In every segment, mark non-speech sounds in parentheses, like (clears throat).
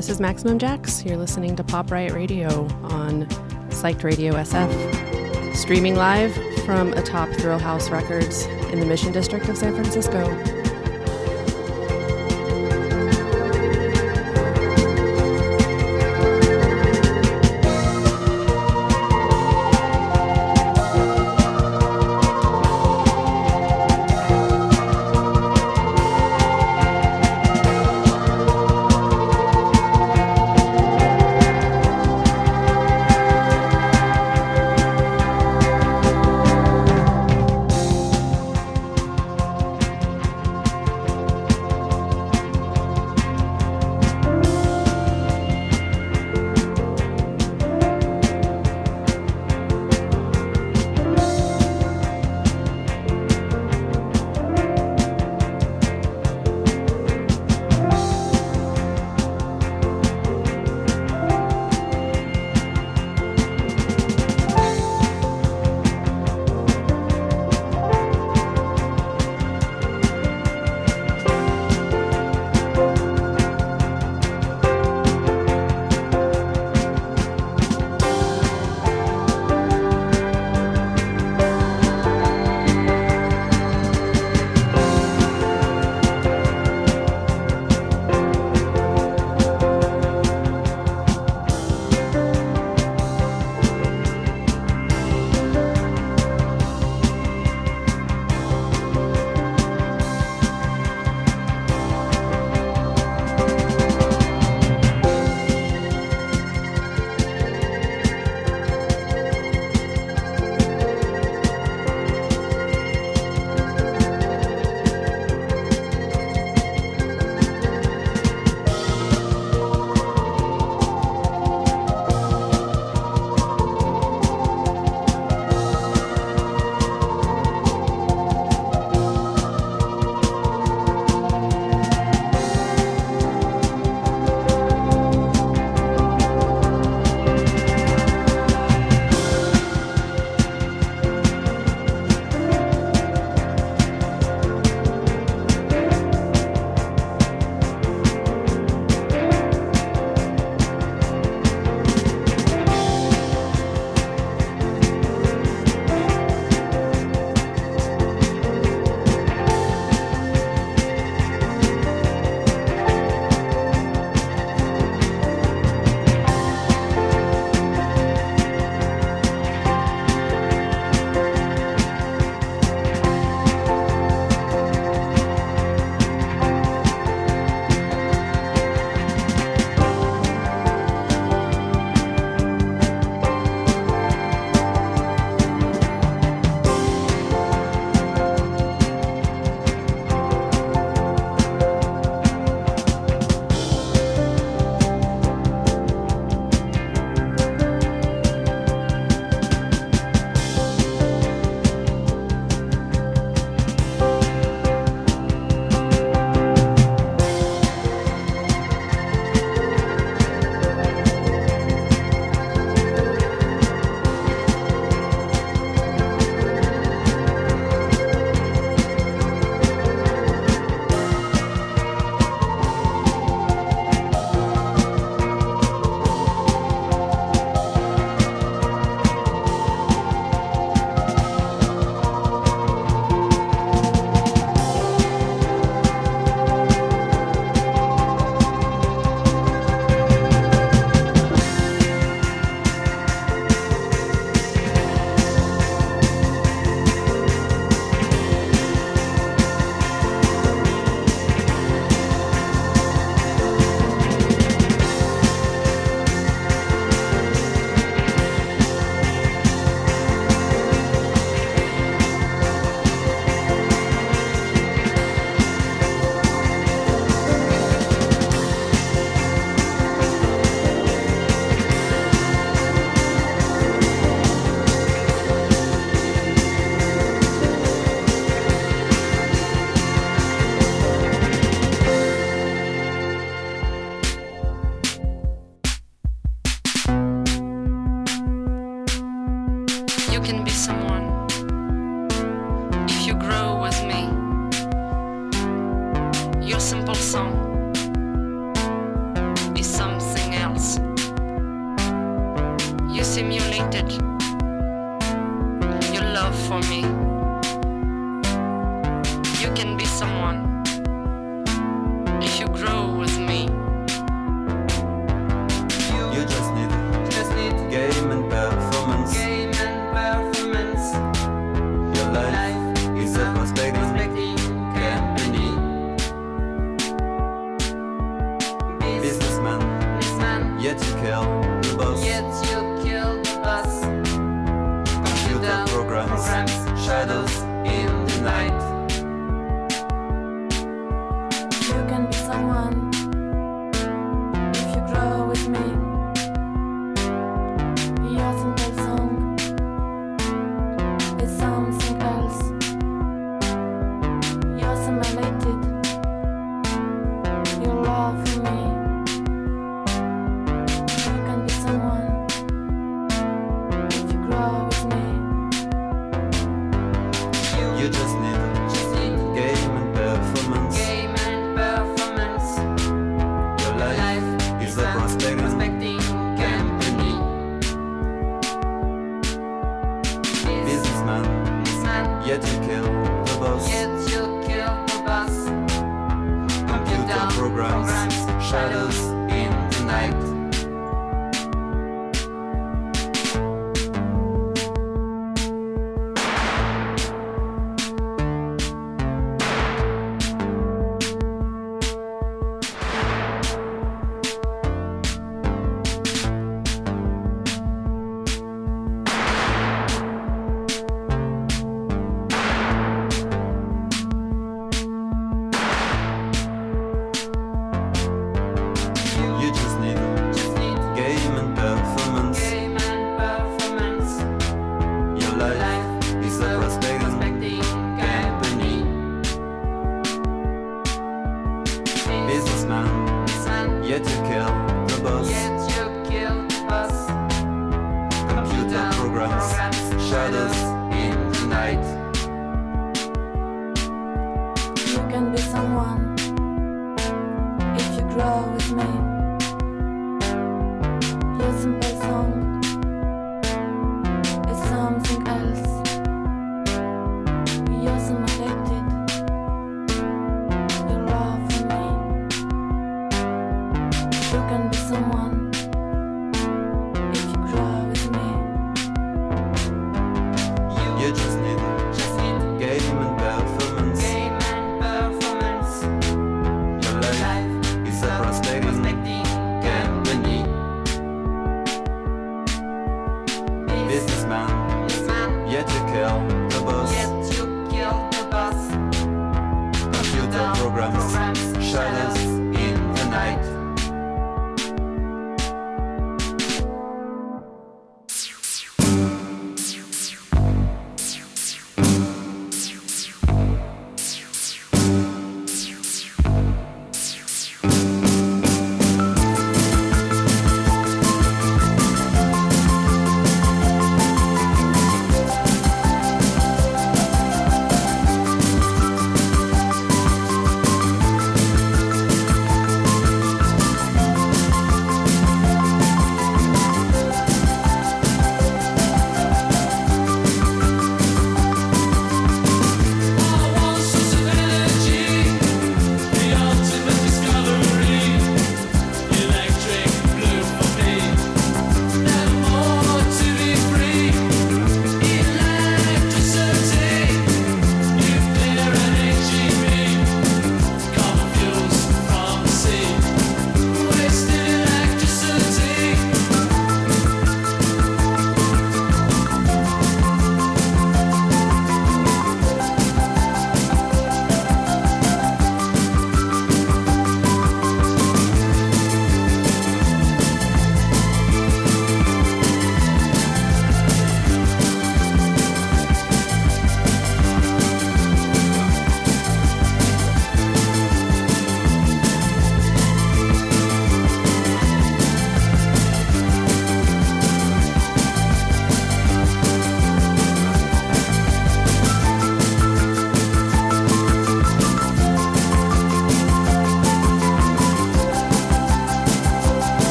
This is Maximum Jax. You're listening to Pop Riot Radio on Psyched Radio SF, streaming live from atop Thrill House Records in the Mission District of San Francisco.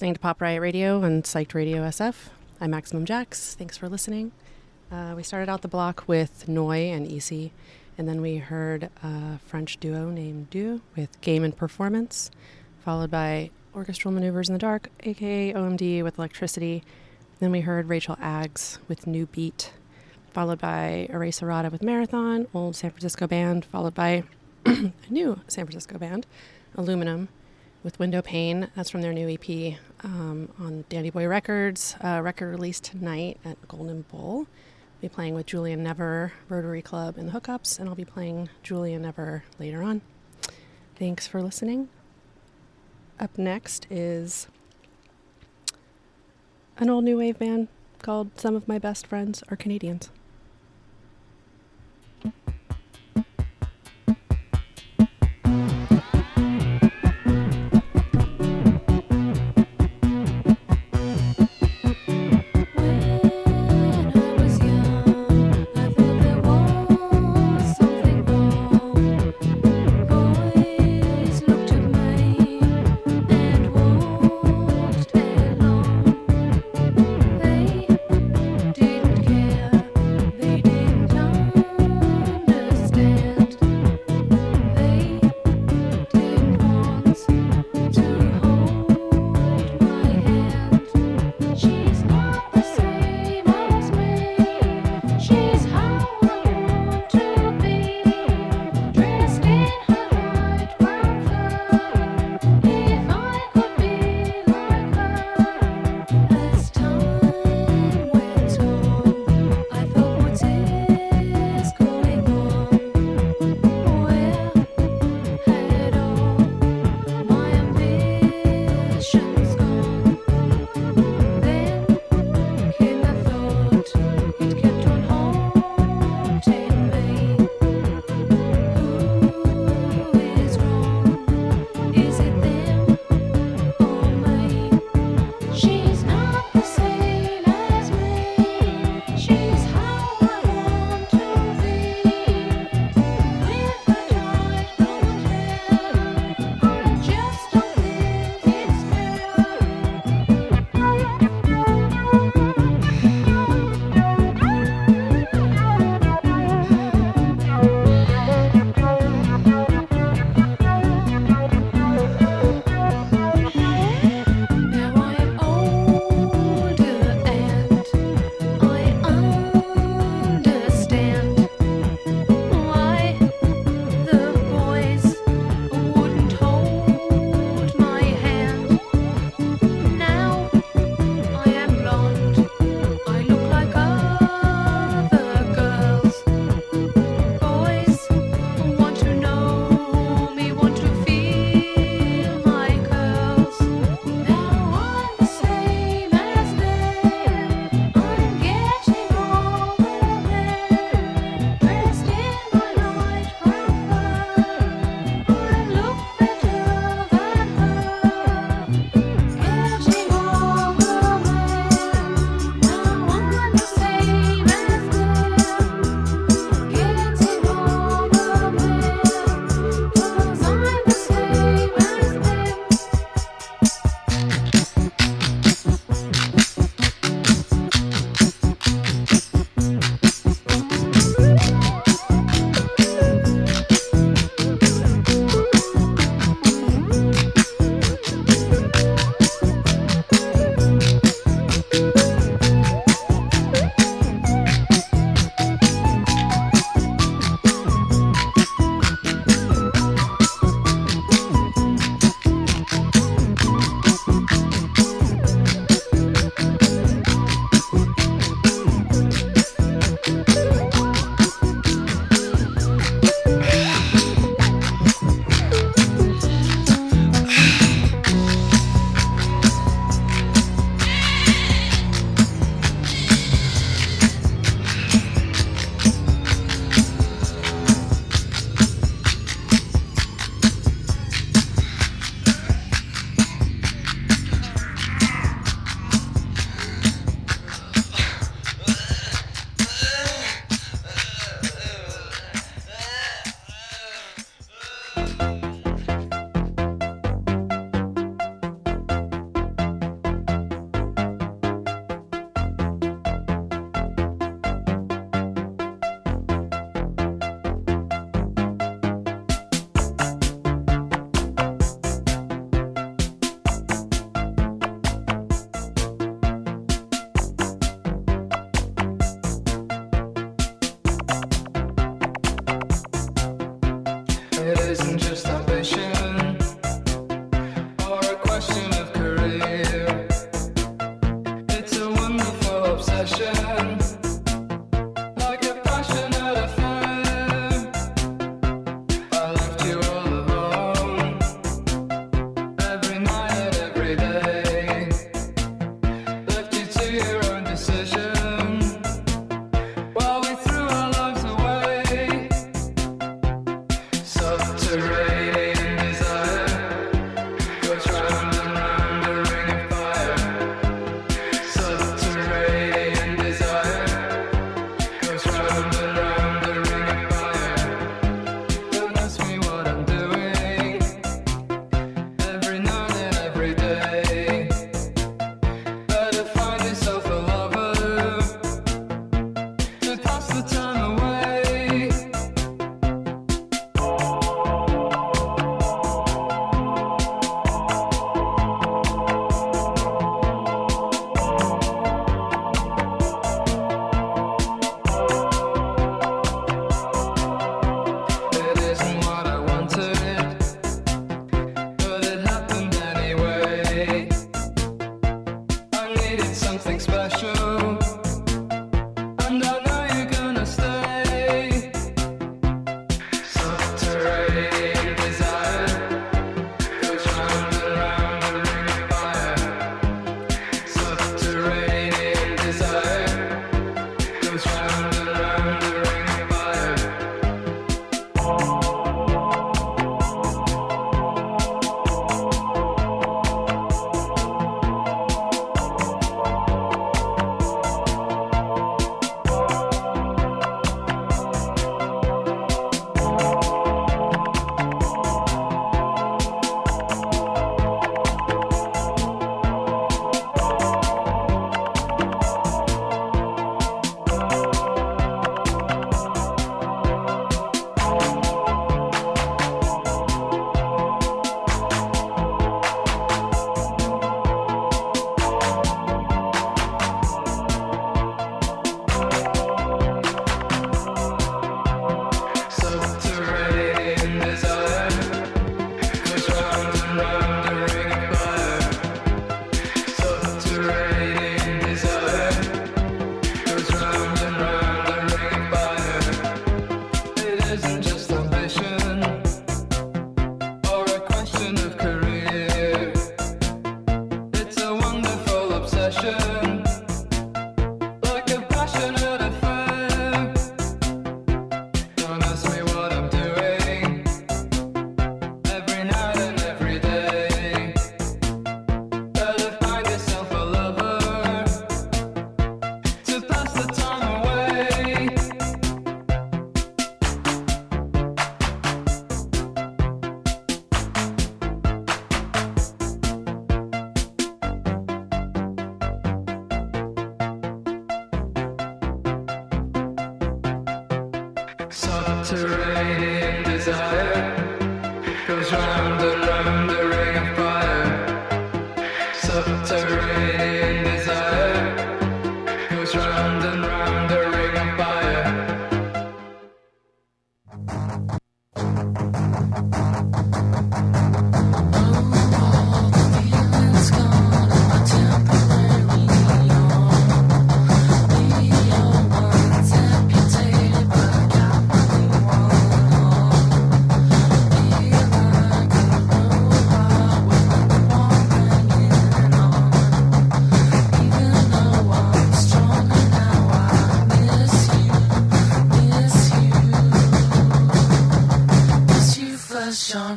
Listening to Pop Riot Radio and Psyched Radio SF. I'm Maximum Jax. Thanks for listening. Uh, we started out the block with Noi and Easy, and then we heard a French duo named Duo with Game and Performance, followed by Orchestral Maneuvers in the Dark, aka OMD with Electricity. Then we heard Rachel Aggs with New Beat, followed by Eraserata with Marathon, old San Francisco band, followed by (clears throat) a new San Francisco band, Aluminum with Window Pane. That's from their new EP um, on Dandy Boy Records. Uh, record released tonight at Golden Bull. I'll be playing with Julian Never, Rotary Club, and the Hookups, and I'll be playing Julian Never later on. Thanks for listening. Up next is an old new wave band called Some of My Best Friends Are Canadians.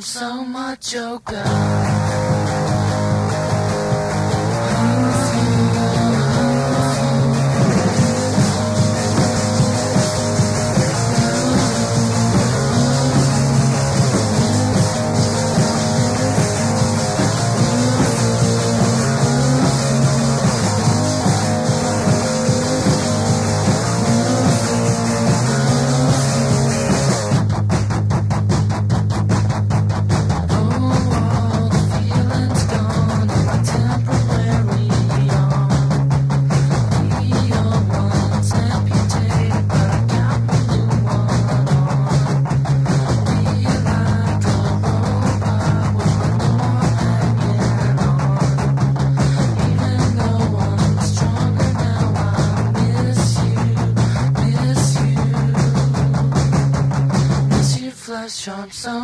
On Flush on so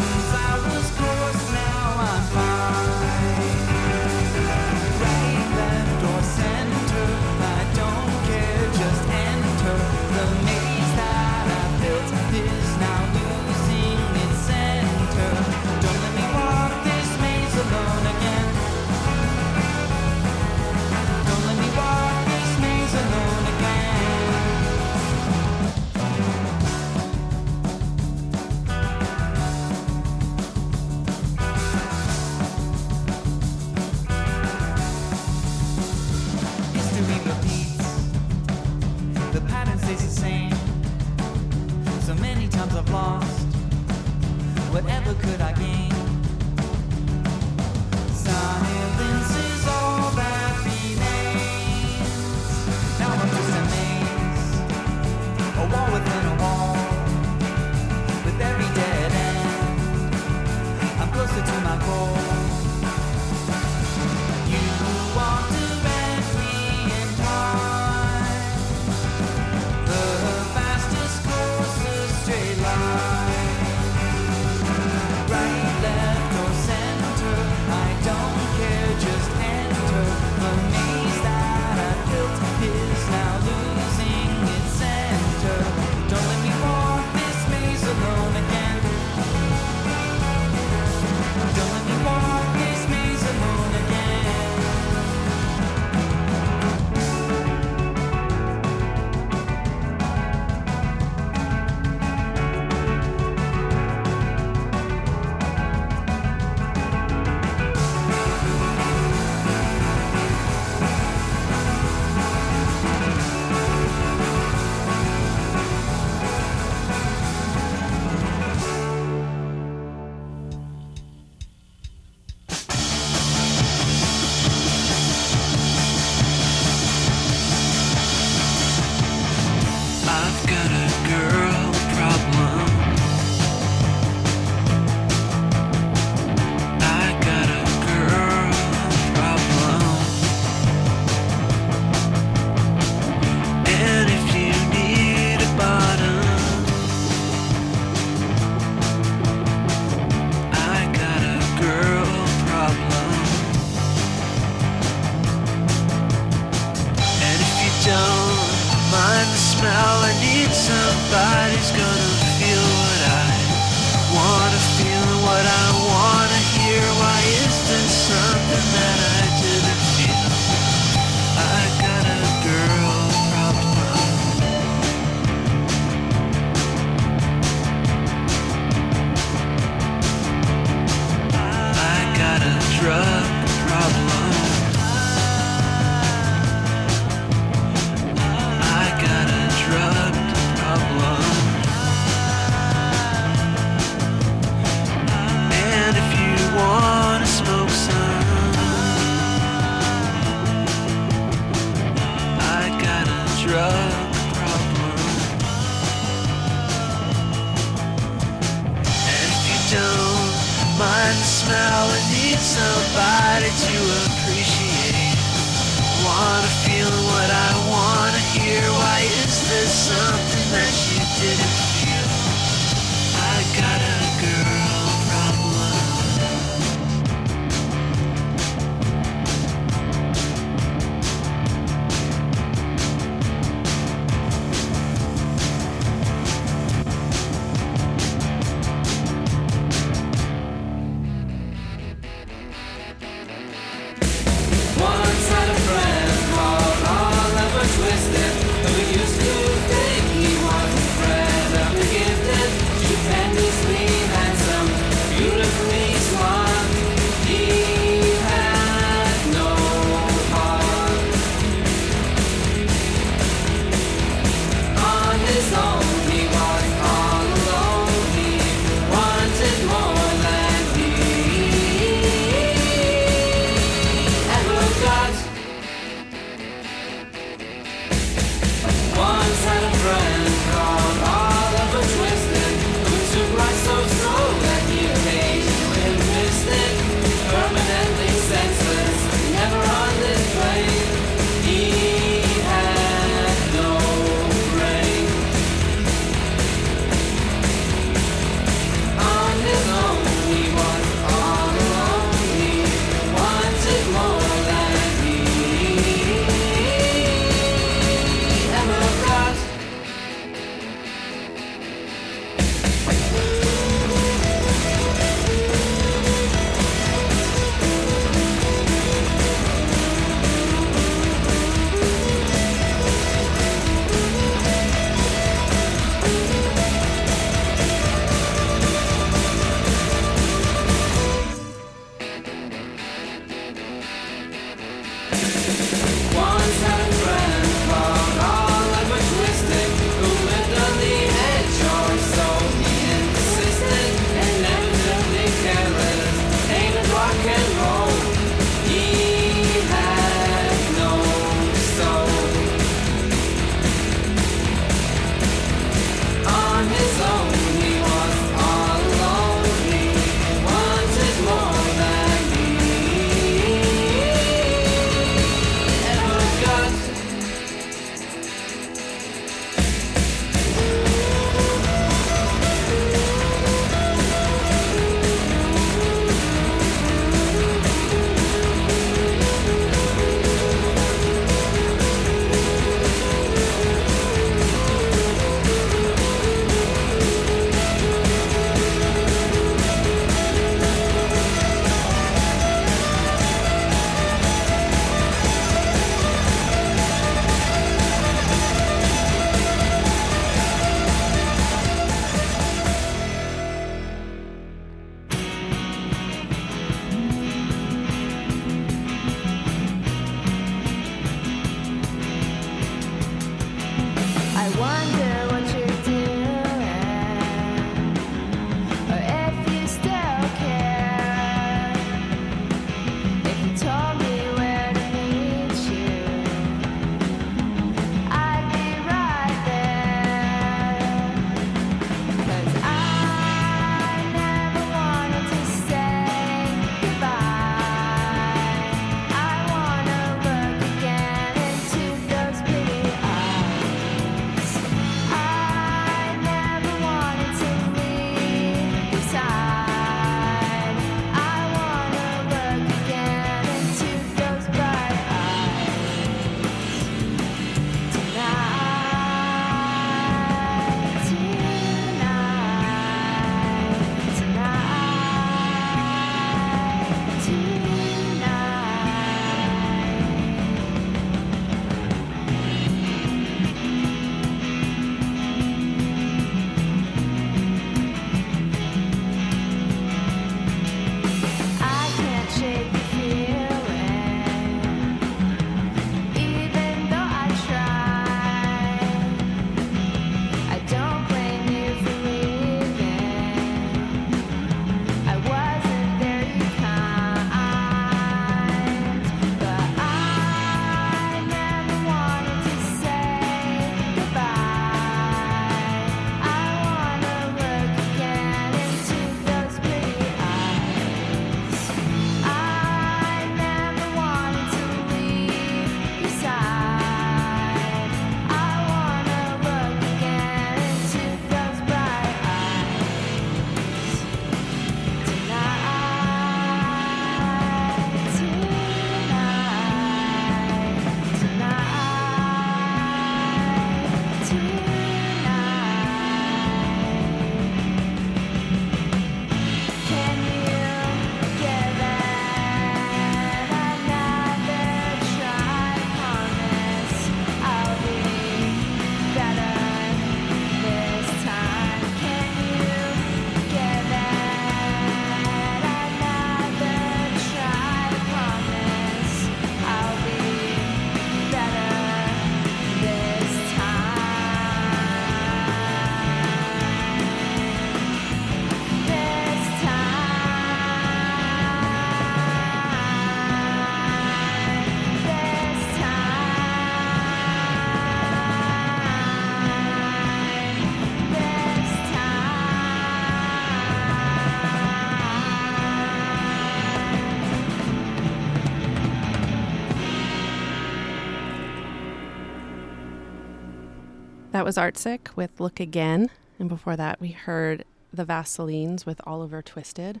That was Artsick with Look Again. And before that, we heard The Vaselines with Oliver Twisted.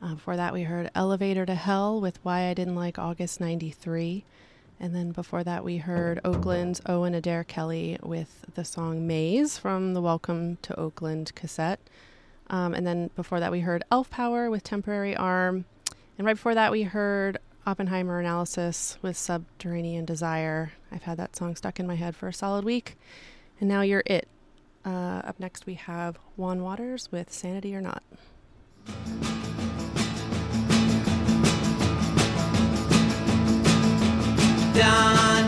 Uh, before that, we heard Elevator to Hell with Why I Didn't Like August 93. And then before that, we heard Oakland's Owen Adair Kelly with the song Maze from the Welcome to Oakland cassette. Um, and then before that, we heard Elf Power with Temporary Arm. And right before that, we heard Oppenheimer Analysis with Subterranean Desire. I've had that song stuck in my head for a solid week. And now you're it. Uh, up next, we have Juan Wauters with Sanity or Not. Done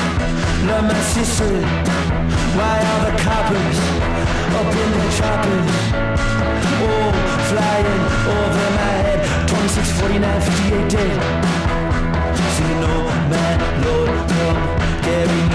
sister. Why are the coppers up in the choppers? Oh, flying over my head. 26, 49, 58 dead. Singing, oh my Lord, come carry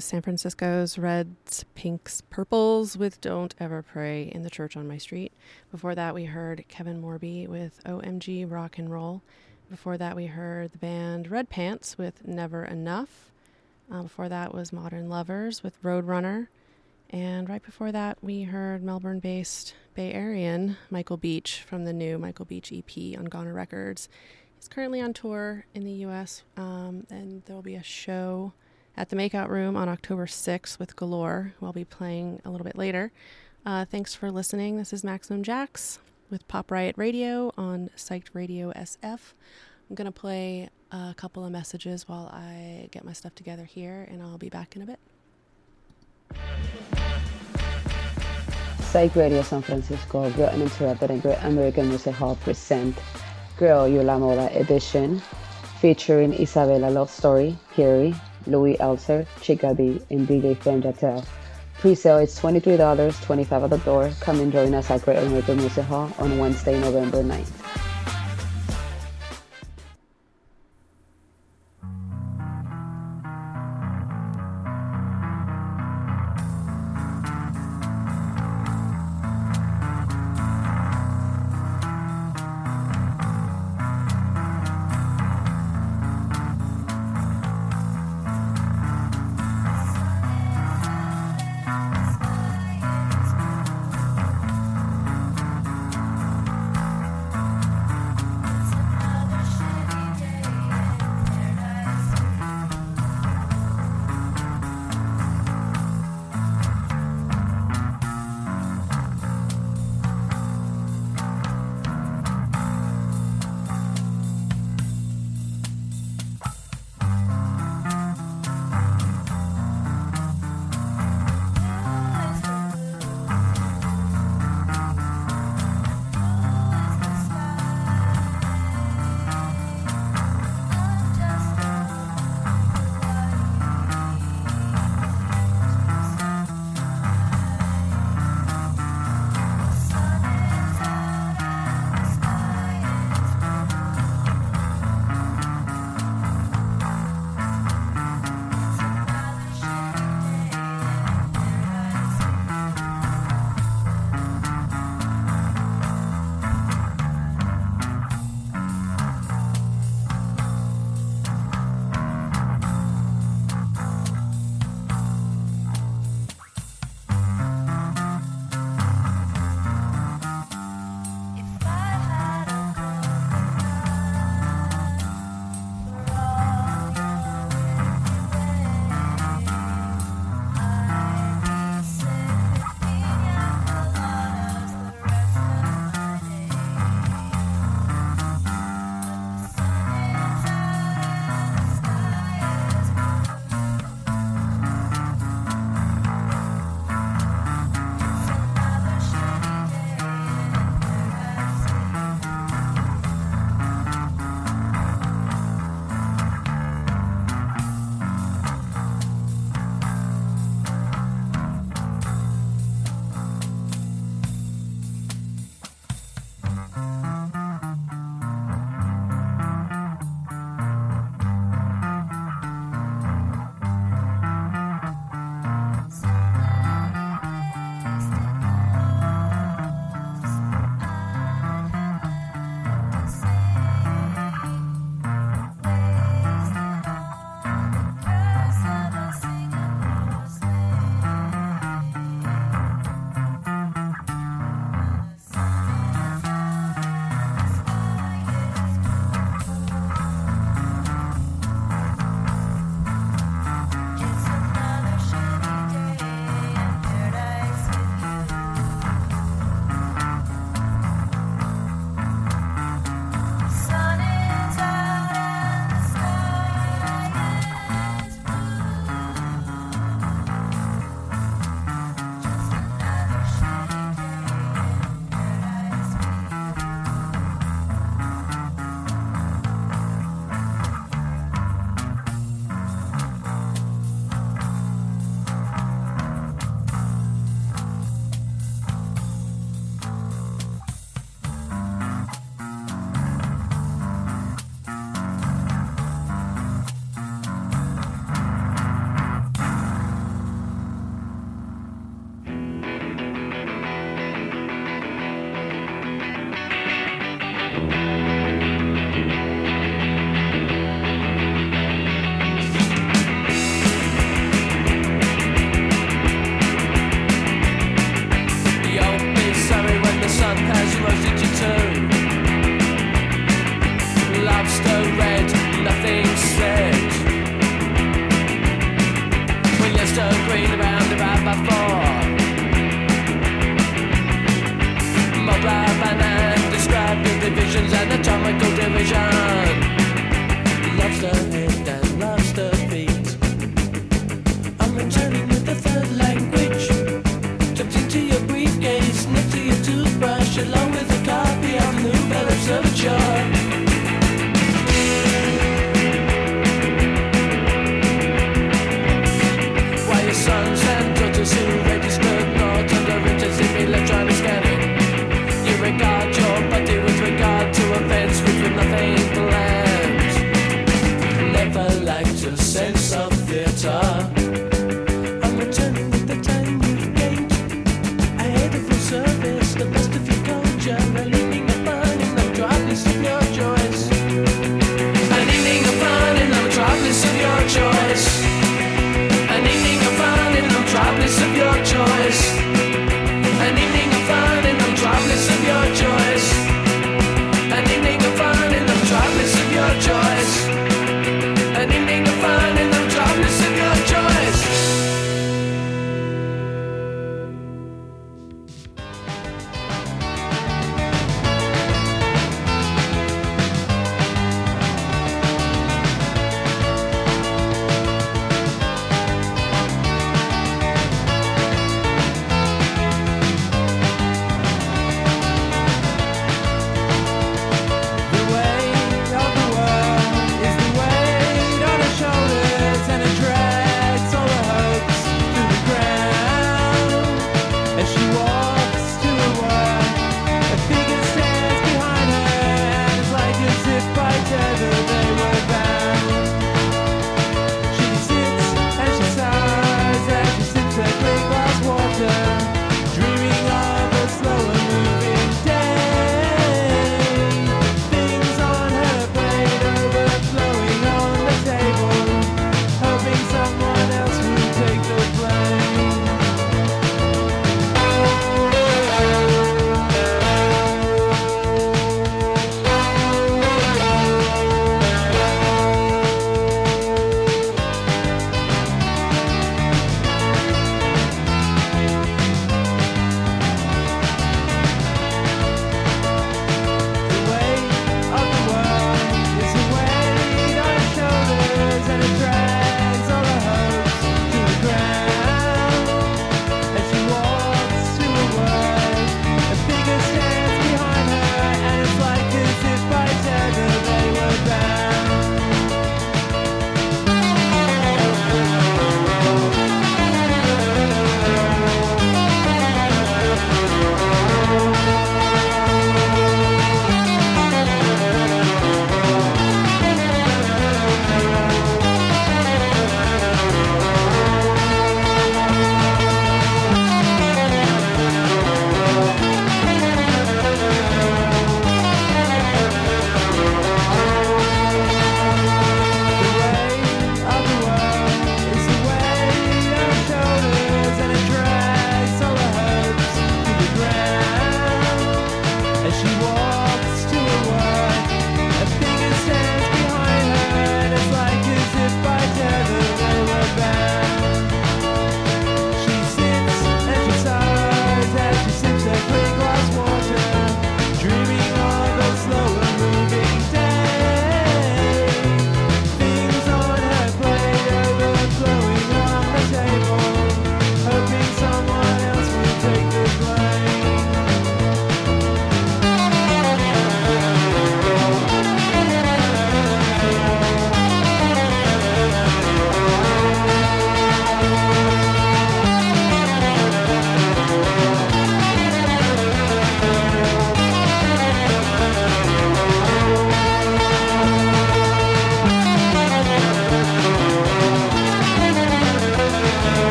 San Francisco's Reds, Pinks, Purples with Don't Ever Pray in the Church on My Street. Before that, we heard Kevin Morby with OMG Rock and Roll. Before that, we heard the band Red Pants with Never Enough. Uh, before that was Modern Lovers with Roadrunner. And right before that, we heard Melbourne based Bay Arean Michael Beach from the new Michael Beach EP on Goner Records. He's currently on tour in the US, um, and there will be a show at the Makeout Room on October 6th with Galore, who I'll be playing a little bit later. Uh, thanks for listening. This is Maximum Jax with Pop Riot Radio on Psyched Radio SF. I'm going to play a couple of messages while I get my stuff together here, and I'll be back in a bit. Psych Radio San Francisco, Girl Uninterrupted and Great American Music Hall present Girl You La edition featuring Isabella Love Story, Pierre, Louis Elser, Chica B, and DJ Femme Jatel. Pre-sale is $23, 25 at the door. Come and join us at Great American Music Hall on Wednesday, November 9th.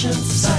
patience.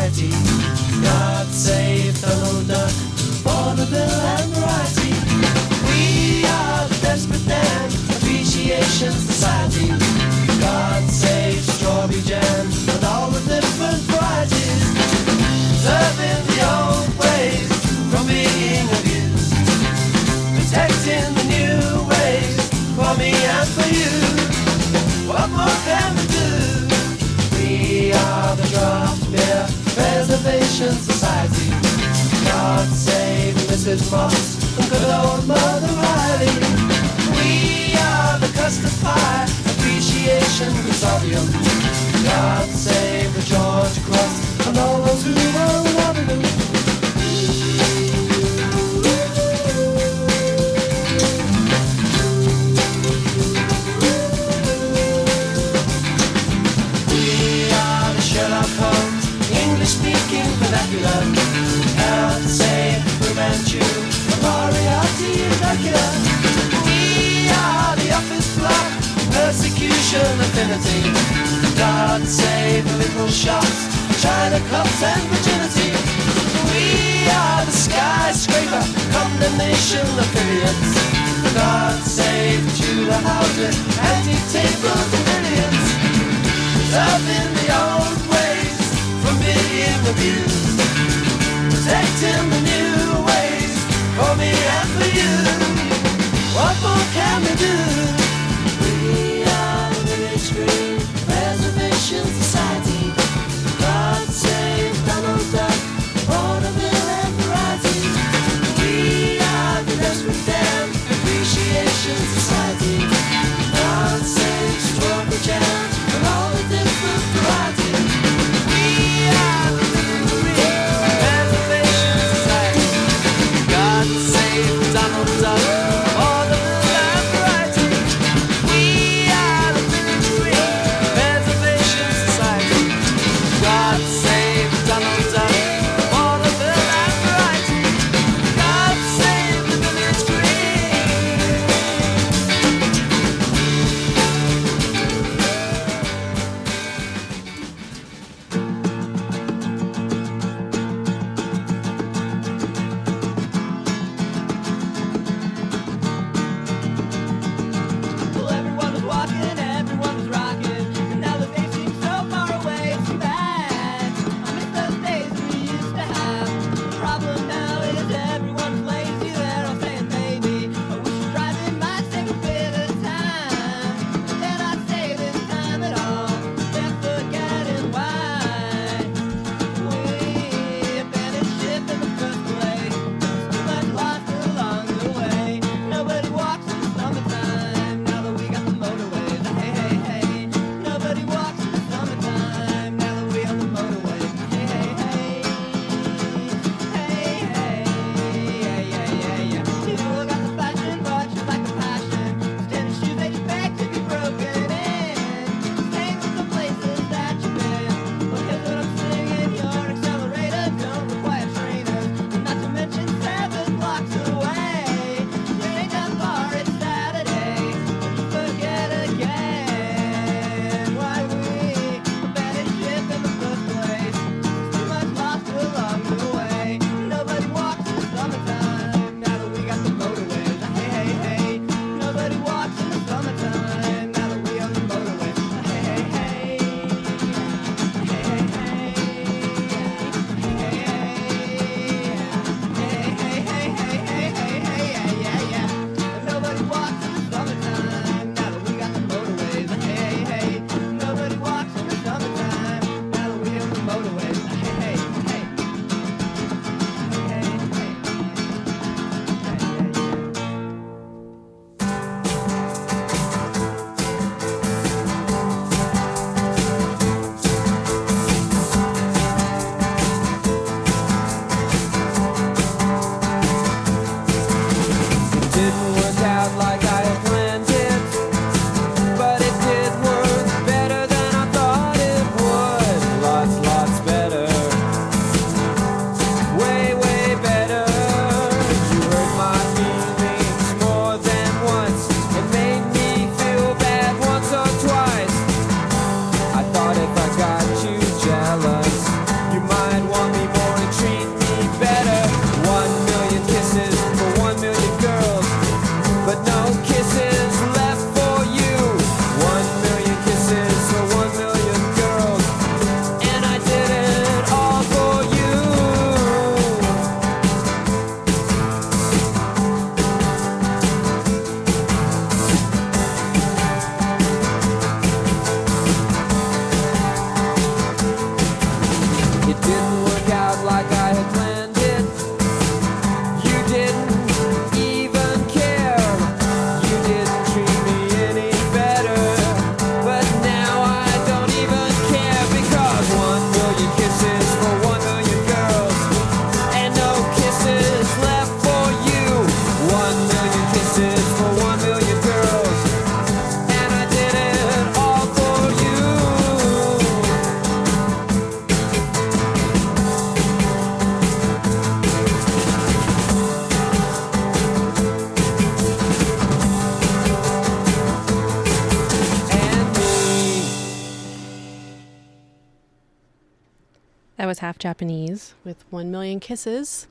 Japanese with One Million Kisses.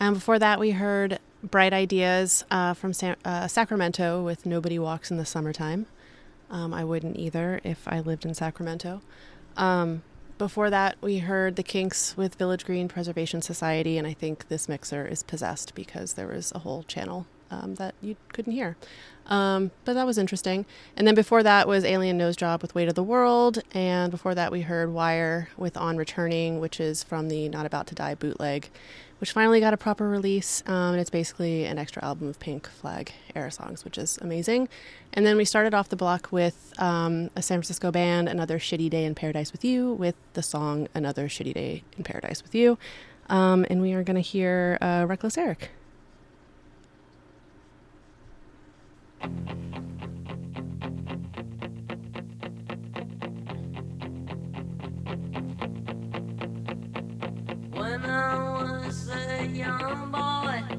And before that, we heard Bright Ideas uh, from San- uh, Sacramento with Nobody Walks in the Summertime. Um, I wouldn't either if I lived in Sacramento. Um, before that, we heard The Kinks with Village Green Preservation Society, and I think this mixer is possessed because there was a whole channel um, that you couldn't hear. Um, but that was interesting. And then before that was Alien Nose Job with Weight of the World, and before that we heard Wire with On Returning, which is from the Not About to Die bootleg, which finally got a proper release. Um, and it's basically an extra album of Pink Flag era songs, which is amazing. And then we started off the block with um, a San Francisco band, Another Shitty Day in Paradise with You, with the song Another Shitty Day in Paradise with You. Um, and we are going to hear uh, Reckless Eric. When I was a young boy,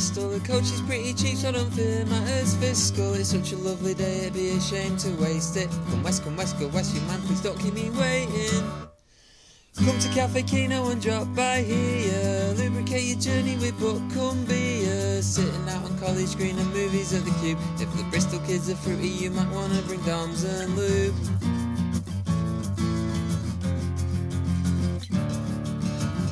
Bristol. The coach is pretty cheap, so I don't fear matters fiscal. It's such a lovely day, it'd be a shame to waste it. Come west, come west, go west, you man, please don't keep me waiting. Come to Cafe Kino and drop by here. Lubricate your journey with Butcombe beer. Sitting out on College Green and movies at the Cube. If the Bristol kids are fruity, you might wanna bring Doms and Lube.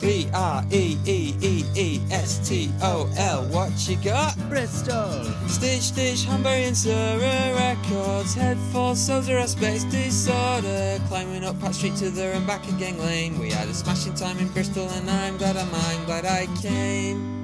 B R E E E E S T O L. What you got? Bristol. Stitch, Stitch, Hanbury and Surrey Records. Head for Sozer, a space disorder. Climbing up Pat Street to there and back again lane. We had a smashing time in Bristol and I'm glad I'm, I'm glad I came.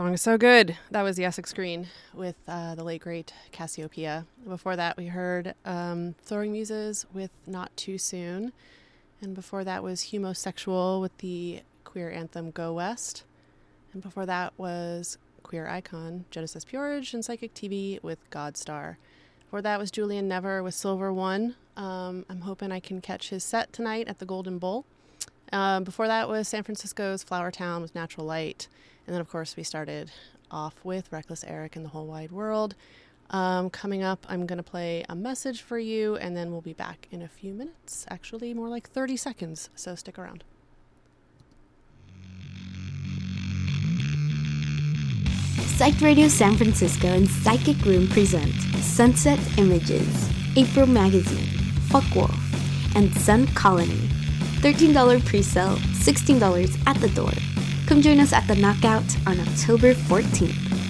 Song is so good. That was the Essex Green with uh, the late great Cassiopeia. Before that, we heard um, Throwing Muses with Not Too Soon. And before that was Humosexual with the queer anthem Go West. And before that was queer icon Genesis P-Orridge and Psychic TV with Godstar. Before that was Julian Never with Silver One. Um, I'm hoping I can catch his set tonight at the Golden Bull. Um, before that was San Francisco's Flower Town with Natural Light. And then, of course, we started off with Wreckless Eric and the Whole Wide World. Um, coming up, I'm going to play a message for you, and then we'll be back in a few minutes. Actually, more like 30 seconds, so stick around. Psych Radio San Francisco and Psychic Room present Sunset Images, April Magazine, Fuck Wolf, and Sun Colony. $13 pre sale, $16 at the door. Come join us at the Knockout on October 14th.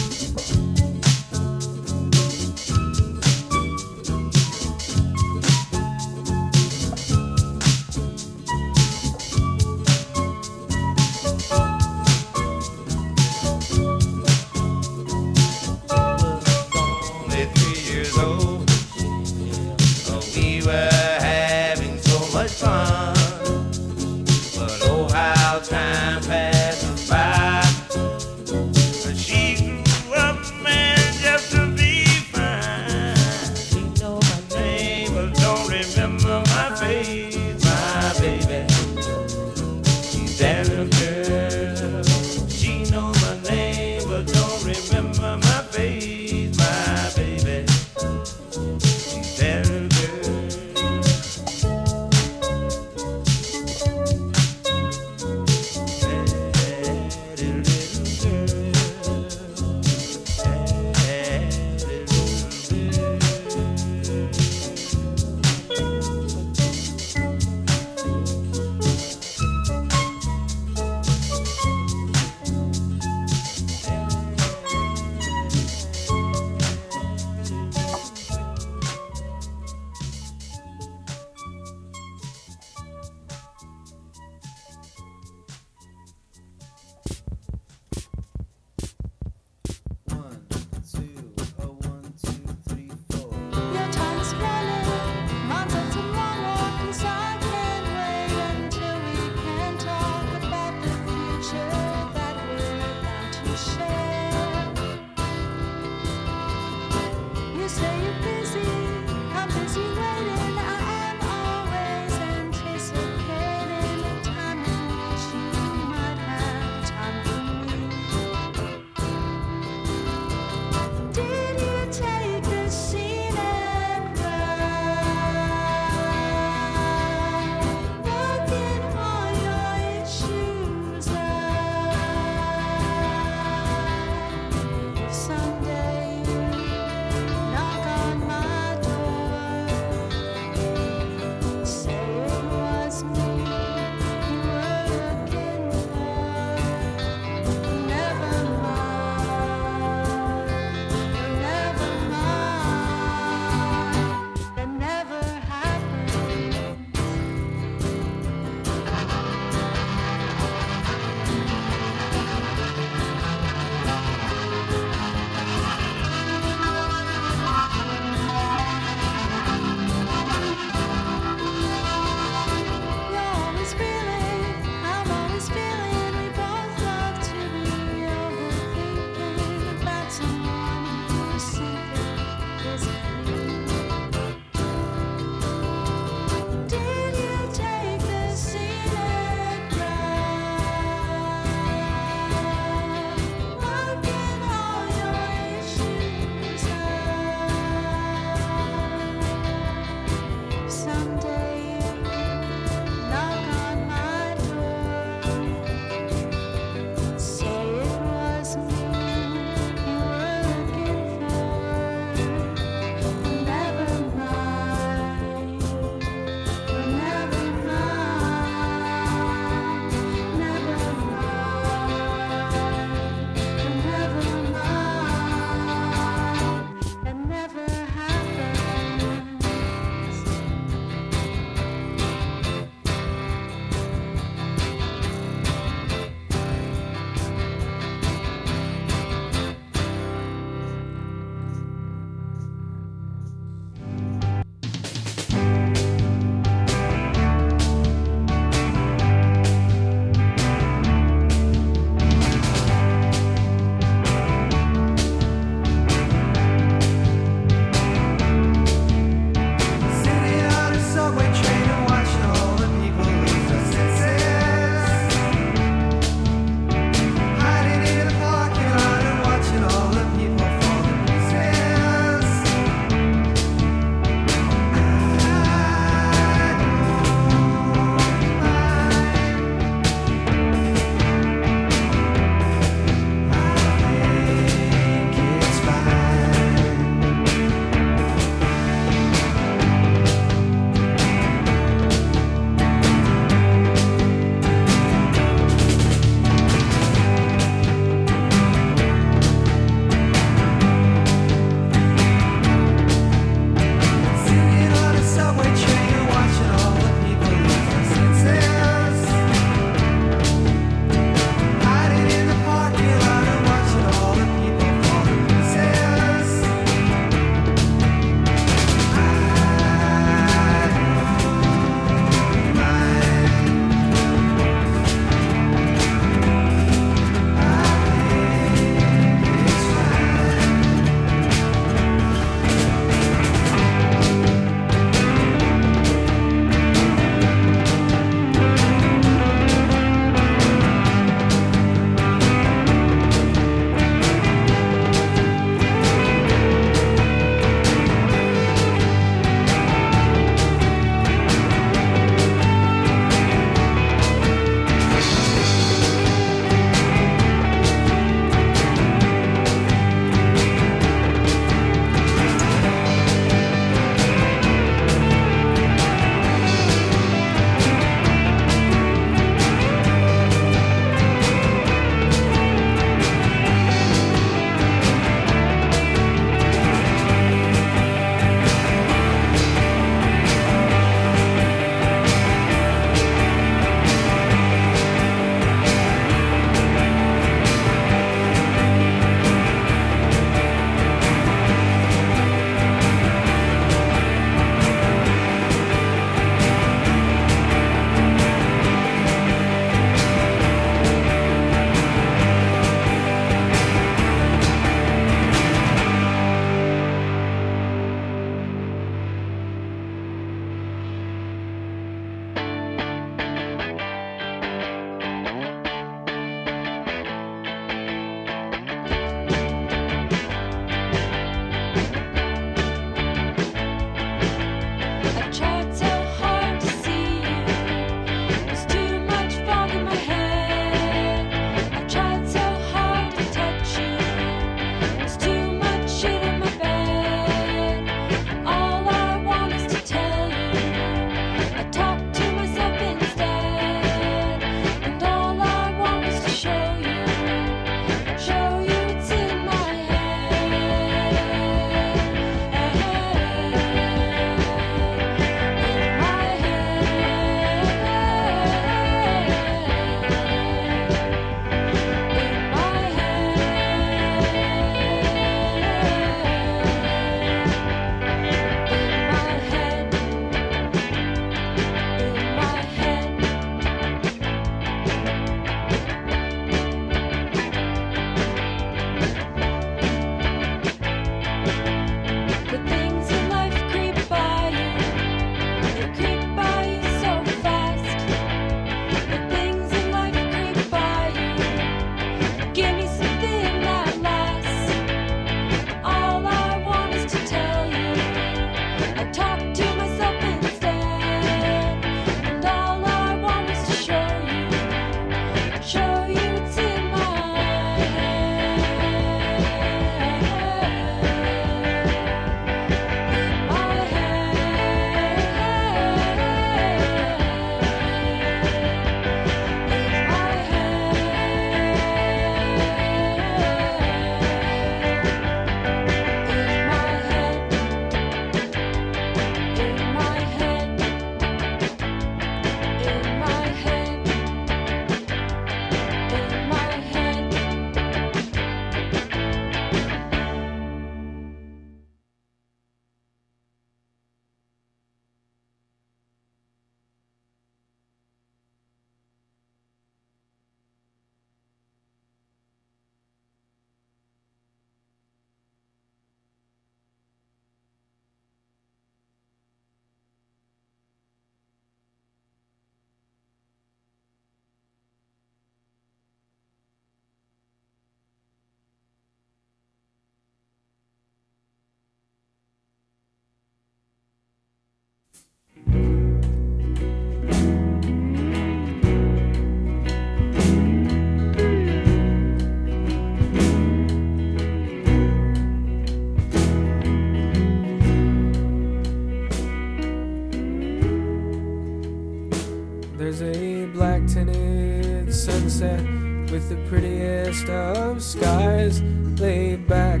The prettiest of skies. Lay back,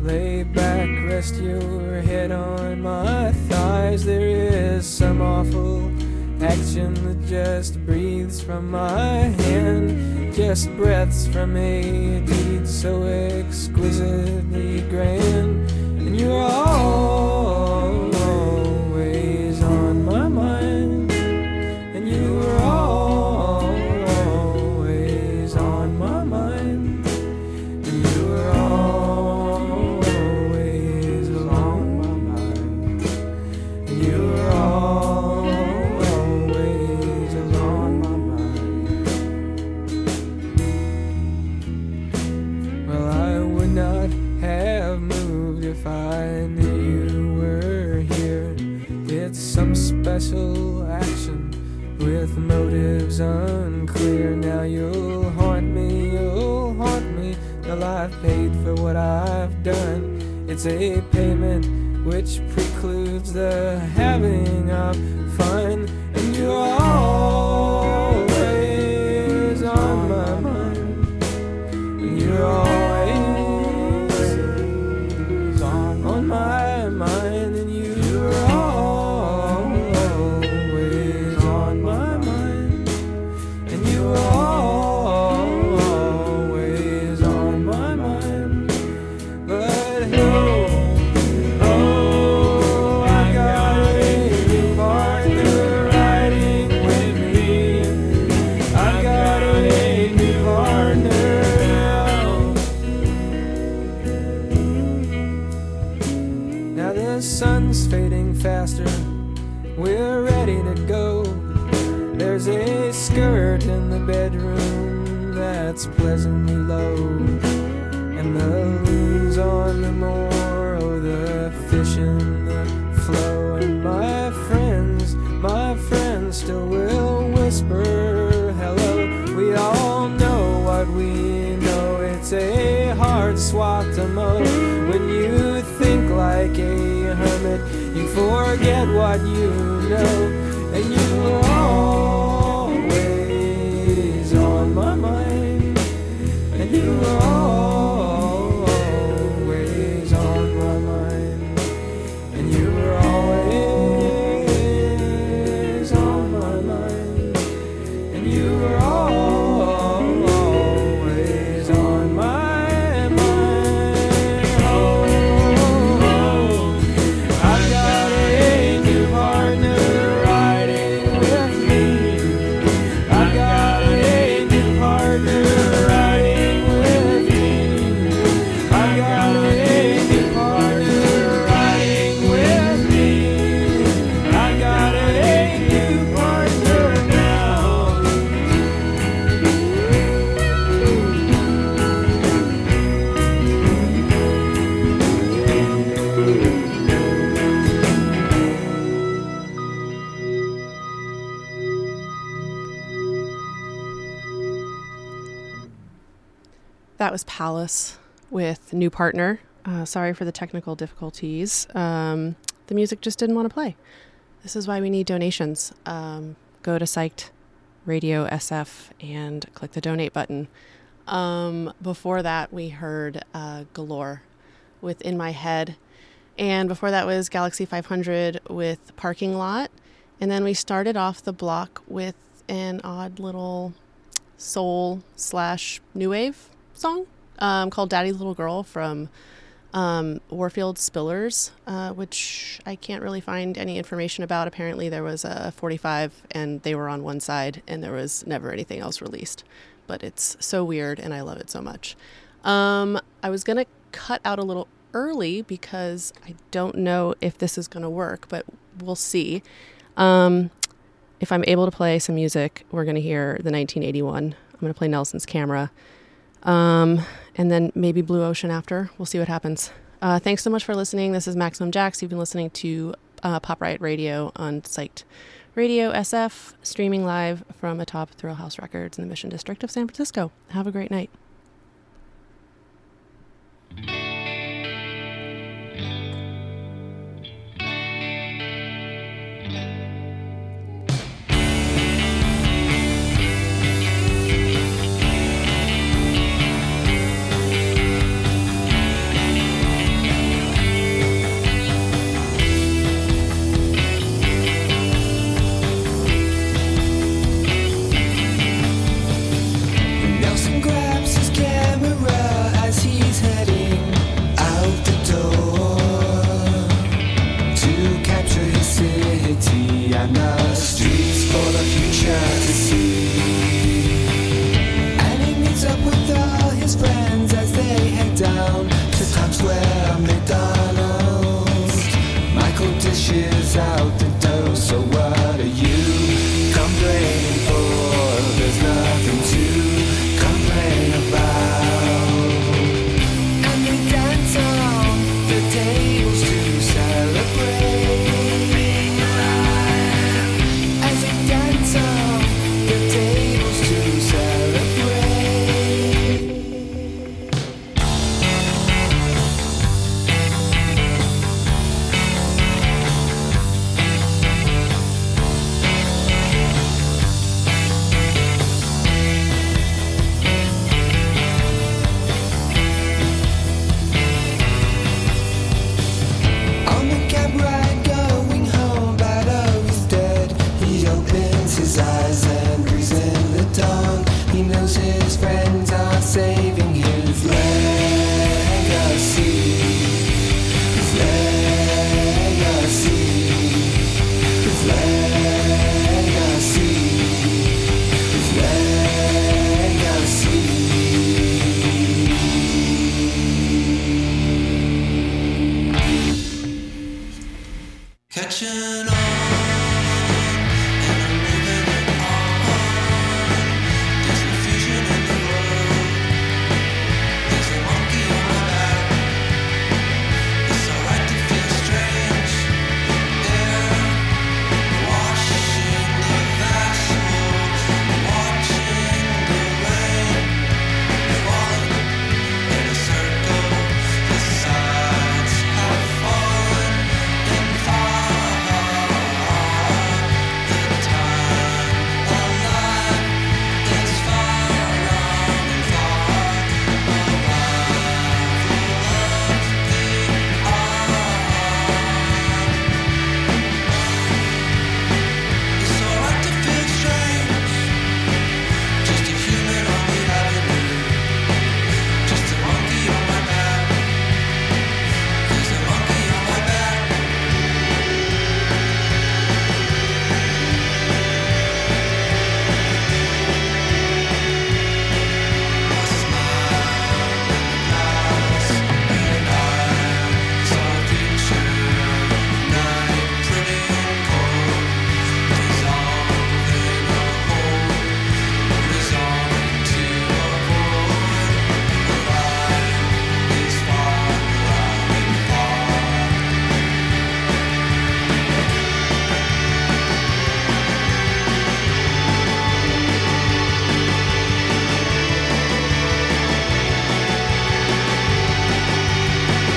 lay back, rest your head on my thighs. There is some awful action that just breathes from my hand, just breaths from a It's a payment which precludes the having of fun, and you're always Palace with New Partner. Uh, sorry for the technical difficulties. Um, the music just didn't want to play. This is why we need donations. Um, go to Psyched Radio SF and click the donate button. Um, before that, we heard uh, Galore with In My Head. And before that was Galaxie 500 with Parking Lot. And then we started off the block with an odd little soul slash new wave song um, called Daddy's Little Girl from um, Warfield Spillers, uh, which I can't really find any information about. Apparently, there was a 45 and they were on one side, and there was never anything else released. But it's so weird, and I love it so much. Um, I was going to cut out a little early because I don't know if this is going to work, but we'll see. Um, if I'm able to play some music, we're going to hear the 1981. I'm going to play Nelson's Camera. Um, and then maybe Blue Ocean after. We'll see what happens. Uh, thanks so much for listening. This is Maximum Jax. You've been listening to uh, Pop Riot Radio on Psyched Radio SF, streaming live from atop Thrillhouse Records in the Mission District of San Francisco. Have a great night.